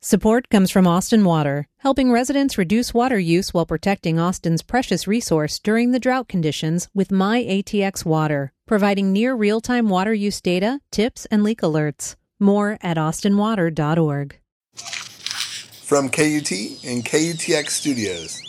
Support comes from Austin Water, helping residents reduce water use while protecting Austin's precious resource during the drought conditions with My ATX Water, providing near real time water use data, tips, and leak alerts. More at austinwater.org. From KUT and KUTX Studios.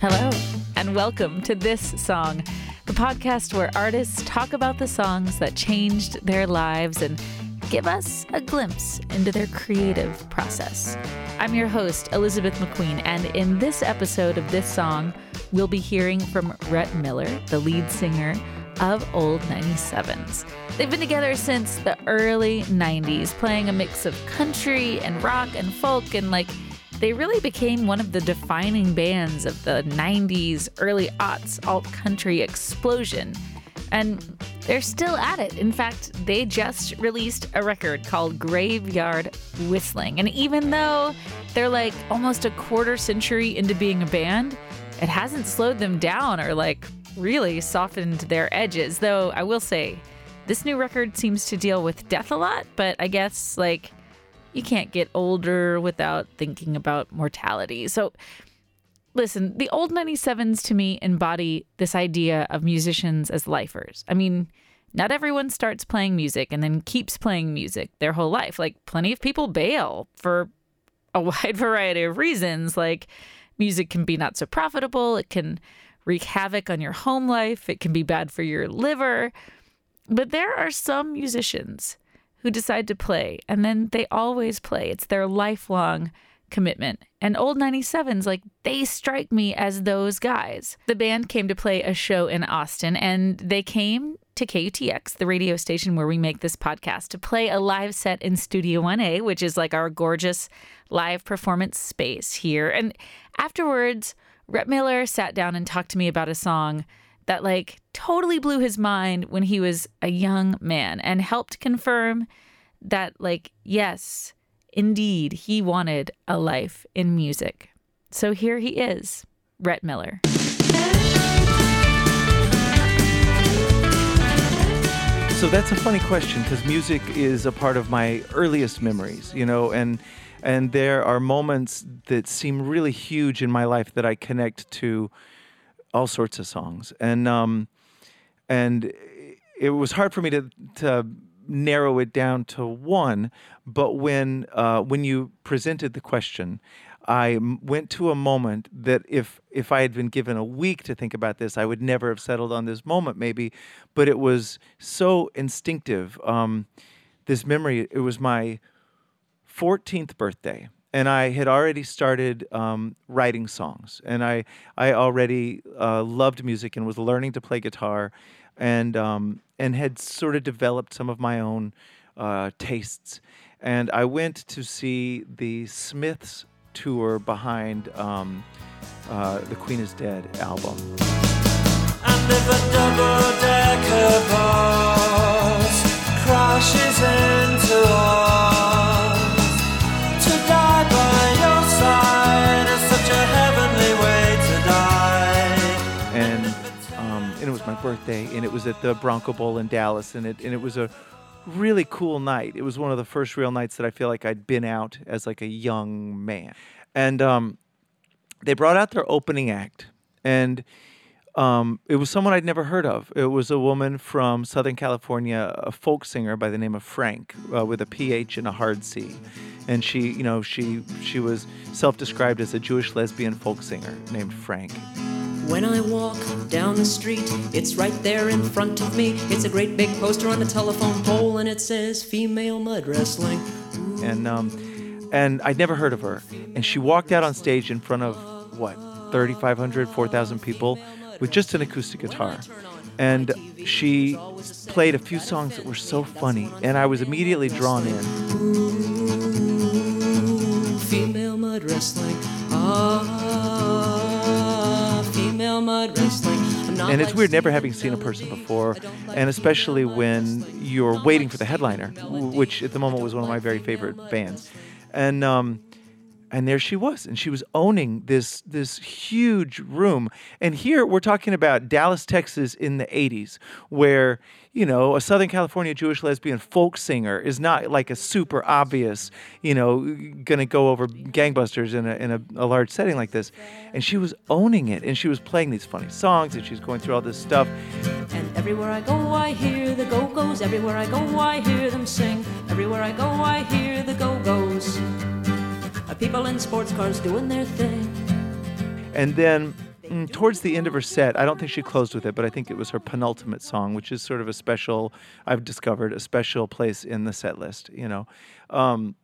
Hello, and welcome to This Song, the podcast where artists talk about the songs that changed their lives and give us a glimpse into their creative process. I'm your host, Elizabeth McQueen, and in this episode of This Song, we'll be hearing from Rhett Miller, the lead singer of Old 97s. They've been together since the early 90s, playing a mix of country and rock and folk and like they really became one of the defining bands of the 90s, early aughts alt country explosion. And they're still at it. In fact, they just released a record called Graveyard Whistling. And even though they're like almost a quarter century into being a band, it hasn't slowed them down or like really softened their edges. Though I will say, this new record seems to deal with death a lot, but I guess like you can't get older without thinking about mortality. So, listen, the old 97s to me embody this idea of musicians as lifers. I mean, not everyone starts playing music and then keeps playing music their whole life. Like, plenty of people bail for a wide variety of reasons. Like, music can be not so profitable, it can wreak havoc on your home life, it can be bad for your liver. But there are some musicians who decide to play, and then they always play. It's their lifelong commitment. And Old 97s, like, they strike me as those guys. The band came to play a show in Austin, and they came to KUTX, the radio station where we make this podcast, to play a live set in Studio 1A, which is like our gorgeous live performance space here. And afterwards, Rhett Miller sat down and talked to me about a song that like totally blew his mind when he was a young man and helped confirm that like yes, indeed he wanted a life in music. So here he is, Rhett Miller. So that's a funny question because music is a part of my earliest memories, you know, and and there are moments that seem really huge in my life that I connect to all sorts of songs, and um, and it was hard for me to to narrow it down to one. But when uh, when you presented the question, I went to a moment that if if I had been given a week to think about this, I would never have settled on this moment, maybe. But it was so instinctive. Um, this memory. It was my 14th birthday and I had already started um, writing songs, and I I already uh, loved music and was learning to play guitar, and um, and had sort of developed some of my own uh, tastes, and I went to see the Smiths tour behind um, uh, the Queen is Dead album. Crashes into my birthday, and it was at the Bronco Bowl in Dallas, and it and it was a really cool night. It was one of the first real nights that I feel like I'd been out as like a young man, and um, they brought out their opening act, and um, it was someone I'd never heard of. It was a woman from Southern California, a folk singer by the name of Phranc, uh, with a PH and a hard C, and she, you know, she she was self-described as a Jewish lesbian folk singer named Phranc. When I walk down the street, it's right there in front of me. It's a great big poster on a telephone pole, and it says "Female Mud Wrestling." And um, and I'd never heard of her. And she walked out on stage in front of what 3,500, 4,000 people with just an acoustic guitar. And she played a few songs that were so funny, and I was immediately drawn in. Female mud wrestling. And it's weird never having seen a person before, and especially when you're waiting for the headliner, which at the moment was one of my very favorite bands. And um, and there she was and she was owning this this huge room and here we're talking about Dallas Texas in the 80s where you know a southern california jewish lesbian folk singer is not like a super obvious you know going to go over gangbusters in a in a, a large setting like this and she was owning it and she was playing these funny songs and she's going through all this stuff And everywhere I go, I hear the Go Go's. Everywhere I go, I hear them sing. Everywhere I go, I hear the Go Go's. People in sports cars doing their thing. And then mm, towards the end of her set, I don't think she closed with it, but I think it was her penultimate song, which is sort of a special, I've discovered, a special place in the set list, you know. Um,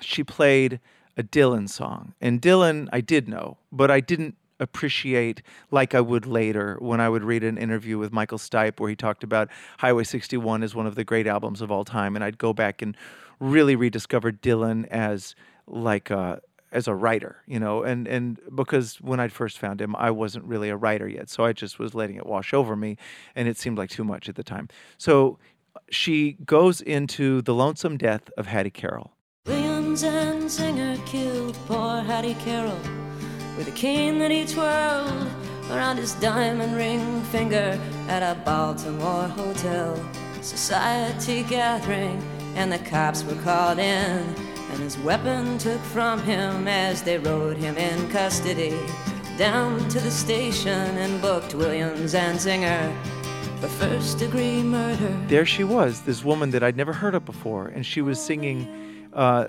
she played a Dylan song. And Dylan, I did know, but I didn't appreciate like I would later when I would read an interview with Michael Stipe where he talked about Highway 61 as one of the great albums of all time. And I'd go back and really rediscover Dylan as like a, as a writer, you know, and and because when I first found him, I wasn't really a writer yet, so I just was letting it wash over me, and it seemed like too much at the time. So she goes into the lonesome death of Hattie Carroll. William Zanzinger killed poor Hattie Carroll with a cane that he twirled around his diamond ring finger at a Baltimore hotel. Society gathering, and the cops were called in, and his weapon took from him as they rode him in custody down to the station and booked William Zanzinger for first degree murder. There she was, this woman that I'd never heard of before, and she was singing. Uh,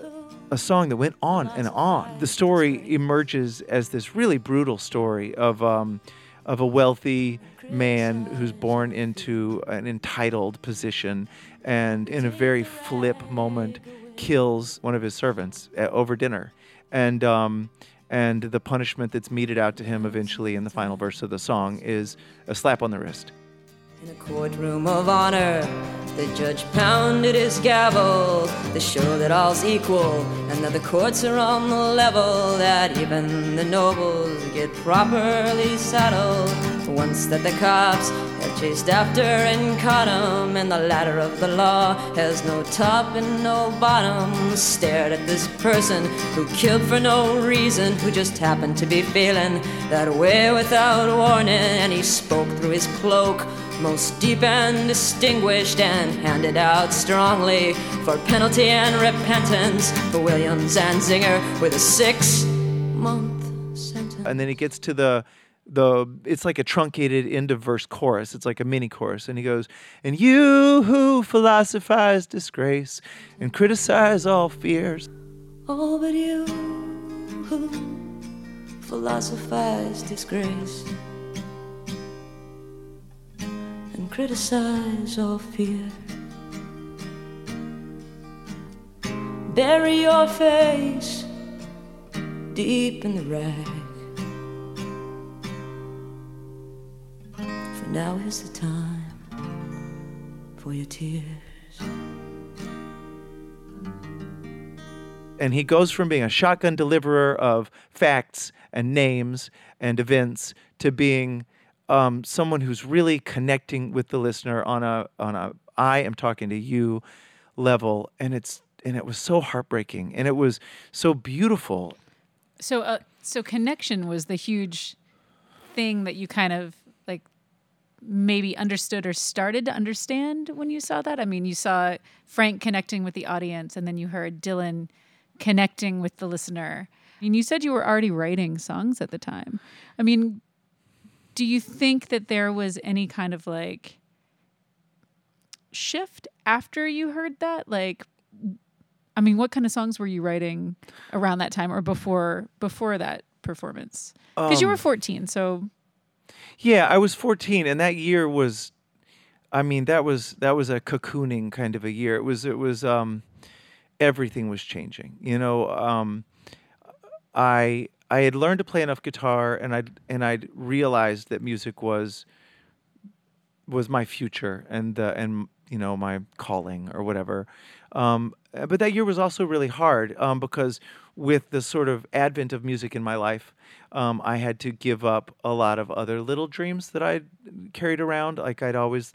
a song that went on and on. The story emerges as this really brutal story of um, of a wealthy man who's born into an entitled position and in a very flip moment kills one of his servants uh, over dinner and um, and the punishment that's meted out to him eventually in the final verse of the song is a slap on the wrist In a courtroom of honor, the judge pounded his gavel to show that all's equal and that the courts are on the level, that even the nobles get properly saddled. Once that the cops have chased after and caught him, and the ladder of the law has no top and no bottom. Stared at this person who killed for no reason, who just happened to be feeling that way without warning, and he spoke through his cloak most deep and distinguished and handed out strongly for penalty and repentance for William Zanzinger with a six month sentence. and then he gets to the the it's like a truncated end of verse chorus it's like a mini chorus and he goes and you who philosophize disgrace and criticize all fears Oh, but you who philosophize disgrace and criticize all fear. Bury your face deep in the rag. Now is the time for your tears. and he goes from being a shotgun deliverer of facts and names and events to being um, someone who's really connecting with the listener on a on a I am talking to you level, and it's and it was so heartbreaking and it was so beautiful. So, uh, so connection was the huge thing that you kind of like maybe understood or started to understand when you saw that. I mean, you saw Phranc connecting with the audience, and then you heard Dylan connecting with the listener. And you said you were already writing songs at the time. I mean, do you think that there was any kind of like shift after you heard that? Like, I mean, what kind of songs were you writing around that time or before before that performance? Because you were um, 14, so Yeah, I was 14, and that year was, I mean, that was that was a cocooning kind of a year. It was it was um, everything was changing. You know, um, I I had learned to play enough guitar, and I and I'd realized that music was was my future and uh, and you know my calling or whatever. Um, uh, but that year was also really hard um, because with the sort of advent of music in my life, um, I had to give up a lot of other little dreams that I'd carried around. Like I'd always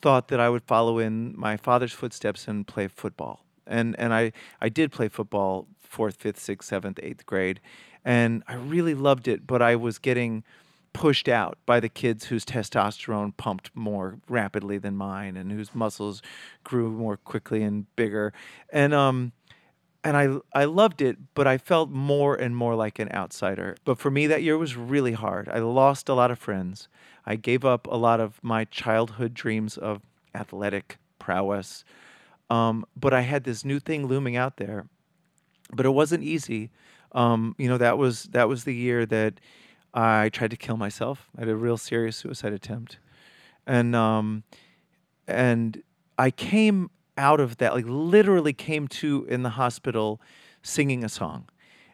thought that I would follow in my father's footsteps and play football. and and I I did play football fourth, fifth, sixth, seventh, eighth grade, and I really loved it. But I was getting pushed out by the kids whose testosterone pumped more rapidly than mine and whose muscles grew more quickly and bigger. And um and I I loved it, but I felt more and more like an outsider. But for me that year was really hard. I lost a lot of friends. I gave up a lot of my childhood dreams of athletic prowess. Um, but I had this new thing looming out there. But it wasn't easy. Um, you know, that was that was the year that I tried to kill myself. I had a real serious suicide attempt, and um, and I came out of that, like literally came to in the hospital, singing a song,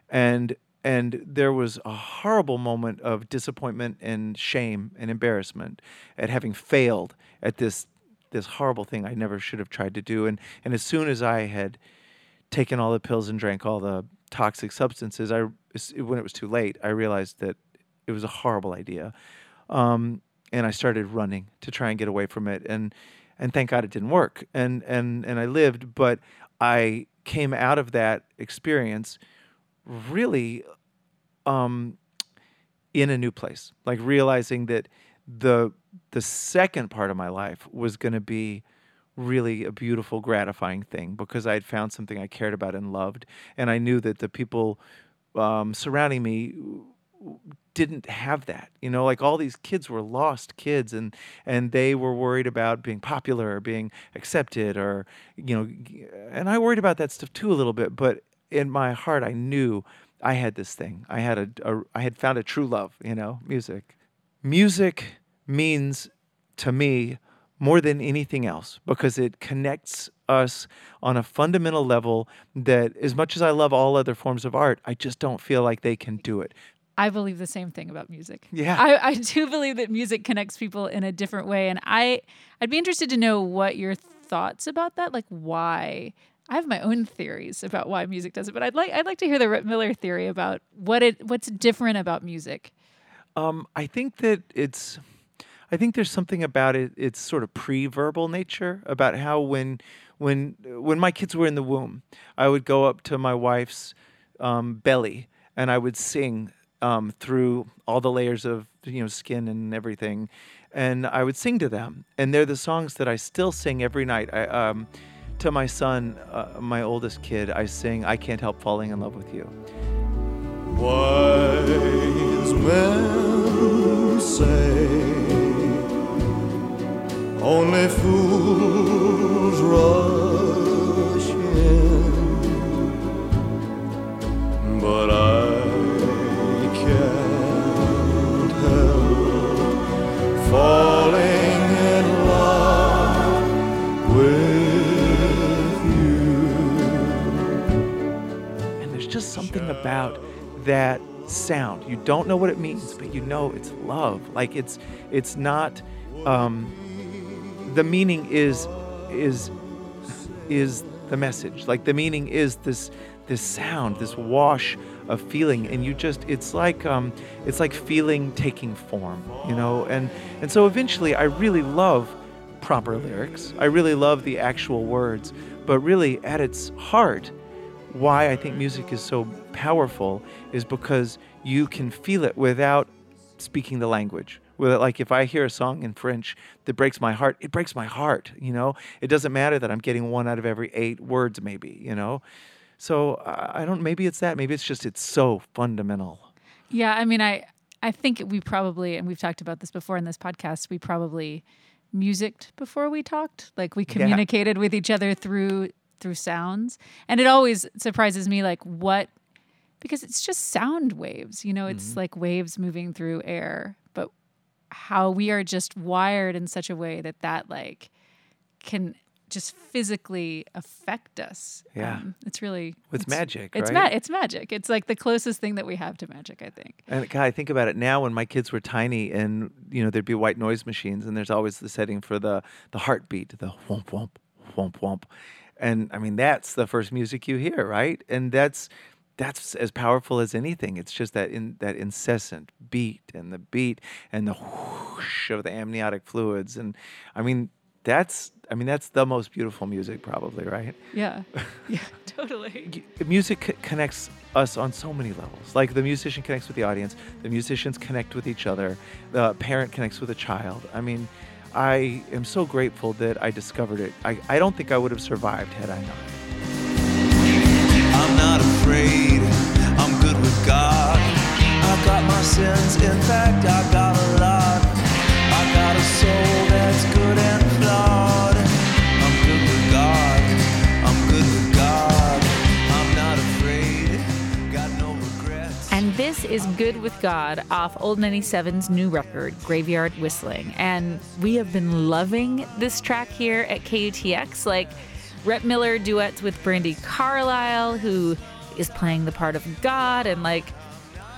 and and there was a horrible moment of disappointment and shame and embarrassment at having failed at this this horrible thing I never should have tried to do. And and as soon as I had taken all the pills and drank all the toxic substances, I when it was too late, I realized that it was a horrible idea. Um, and I started running to try and get away from it. And and thank God it didn't work. And and and I lived, but I came out of that experience really um, in a new place, like realizing that the the second part of my life was going to be really a beautiful, gratifying thing because I had found something I cared about and loved, and I knew that the people um, surrounding me didn't have that you know like all these kids were lost kids and and they were worried about being popular or being accepted or you know and i worried about that stuff too a little bit but in my heart i knew i had this thing i had a, a i had found a true love you know music music means to me more than anything else because it connects us on a fundamental level that as much as I love all other forms of art, I just don't feel like they can do it. I believe the same thing about music. Yeah. I, I do believe that music connects people in a different way. And I I'd be interested to know what your thoughts about that. Like why I have my own theories about why music does it, but I'd like I'd like to hear the Rhett Miller theory about what it what's different about music. Um, I think that it's I think there's something about it its sort of pre-verbal nature about how when when when my kids were in the womb, I would go up to my wife's um, belly and I would sing um, through all the layers of you know skin and everything, and I would sing to them, and they're the songs that I still sing every night. I, um, to my son, uh, my oldest kid, I sing "I Can't Help Falling in Love with You." Wise men say only fools rush in, but I about that sound. You don't know what it means, but you know it's love. Like it's it's not um, the meaning is is is the message. Like the meaning is this this sound, this wash of feeling, and you just it's like um, it's like feeling taking form, you know. And and so eventually, I really love proper lyrics. I really love the actual words, but really at its heart, why I think music is so powerful is because you can feel it without speaking the language. With it, like if I hear a song in French that breaks my heart, it breaks my heart. You know, it doesn't matter that I'm getting one out of every eight words, maybe. You know, so I don't. Maybe it's that. Maybe it's just it's so fundamental. Yeah, I mean, I I think we probably, and we've talked about this before in this podcast, we probably musicked before we talked. Like we communicated with each other through through sounds, and it always surprises me, like what because it's just sound waves. You know, it's like waves moving through air, but how we are just wired in such a way that that like can just physically affect us. Yeah. Um, it's really It's magic, It's right? ma- it's magic. It's like the closest thing that we have to magic, I think. And God, I think about it now when my kids were tiny and you know there'd be white noise machines and there's always the setting for the the heartbeat, the whomp whomp whomp whomp. And I mean that's the first music you hear, right? And that's that's as powerful as anything. It's just that in that incessant beat and the beat and the whoosh of the amniotic fluids and I mean That's I mean that's the most beautiful music probably, right? Yeah. Yeah, totally. Music c- connects us on so many levels. Like the musician connects with the audience, the musicians connect with each other, the parent connects with a child. I mean, I am so grateful that I discovered it. I, I don't think I would have survived had I not. I'm not afraid, I'm good with God. I got my sins, in fact, I got a lot. I got a soul that's good and flawed. Is Good with God off Old 97's new record, Graveyard Whistling. And we have been loving this track here at KUTX. Like Rhett Miller duets with Brandi Carlile, who is playing the part of God. And like,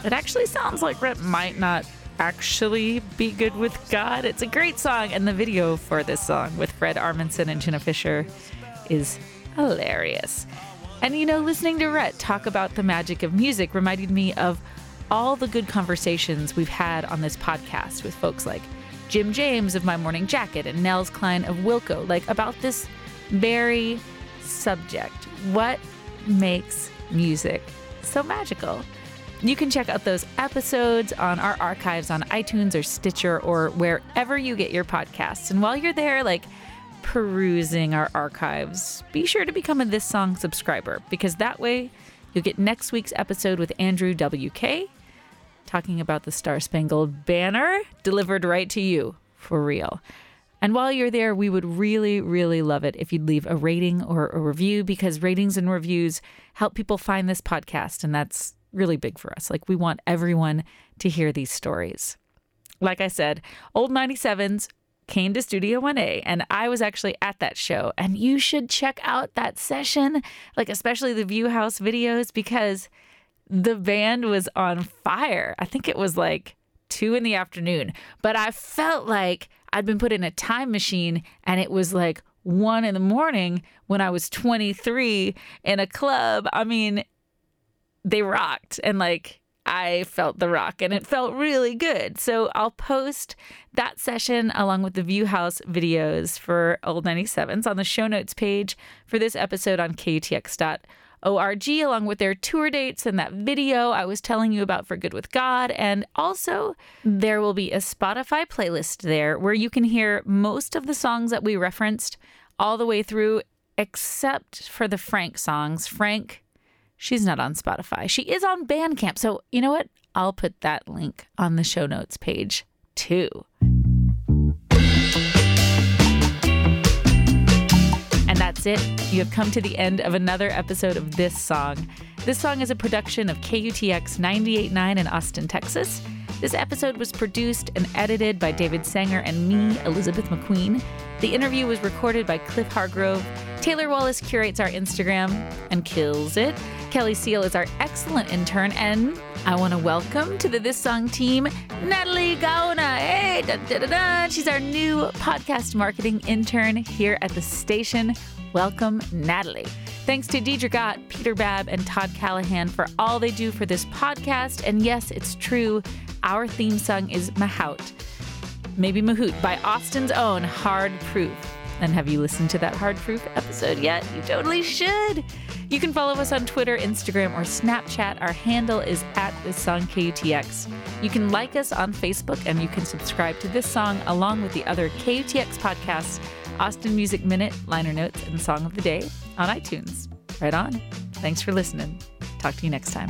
it actually sounds like Rhett might not actually be good with God. It's a great song. And the video for this song with Fred Armisen and Jenna Fischer is hilarious. And you know, listening to Rhett talk about the magic of music reminded me of all the good conversations we've had on this podcast with folks like Jim James of My Morning Jacket and Nels Cline of Wilco, like about this very subject. What makes music so magical? You can check out those episodes on our archives on iTunes or Stitcher or wherever you get your podcasts. And while you're there, like perusing our archives, be sure to become a This Song subscriber because that way you'll get next week's episode with Andrew WK talking about the Star Spangled Banner delivered right to you for real. And while you're there, we would really, really love it if you'd leave a rating or a review because ratings and reviews help people find this podcast. And that's really big for us. Like, we want everyone to hear these stories. Like I said, Old 97s came to Studio 1A, and I was actually at that show. And you should check out that session, like, especially the VuHaus videos, because the band was on fire. I think it was like two in the afternoon, but I felt like I'd been put in a time machine and it was like one in the morning when I was 23 in a club. I mean, they rocked and like I felt the rock and it felt really good. So I'll post that session along with the VuHaus videos for Old 97s on the show notes page for this episode on KUTX.org along with their tour dates and that video I was telling you about for Good with God. And also, there will be a Spotify playlist there where you can hear most of the songs that we referenced all the way through, except for the Phranc songs. Phranc She's not on Spotify. She is on Bandcamp. So, you know what? I'll put that link on the show notes page too. That's it. You have come to the end of another episode of This Song. This song is a production of KUTX 989 in Austin, Texas. This episode was produced and edited by David Sanger and me, Elizabeth McQueen. The interview was recorded by Cliff Hargrove. Taylor Wallace curates our Instagram and kills it. Kelly Seal is our excellent intern, and I want to welcome to the This Song team Natalie Gauna. Hey, da, da, da. she's our new podcast marketing intern here at the station. Welcome, Natalie. Thanks to Deidre Gott, Peter Babb, and Todd Callahan for all they do for this podcast. And yes, it's true, our theme song is Mahout, maybe Mahout, by Austin's own Hard Proof. And have you listened to that Hard Proof episode yet? You totally should. You can follow us on Twitter, Instagram, or Snapchat. Our handle is at this song KUTX. You can like us on Facebook and you can subscribe to this song along with the other KUTX podcasts, Austin Music Minute, Liner Notes, and Song of the Day on iTunes. Right on. Thanks for listening. Talk to you next time.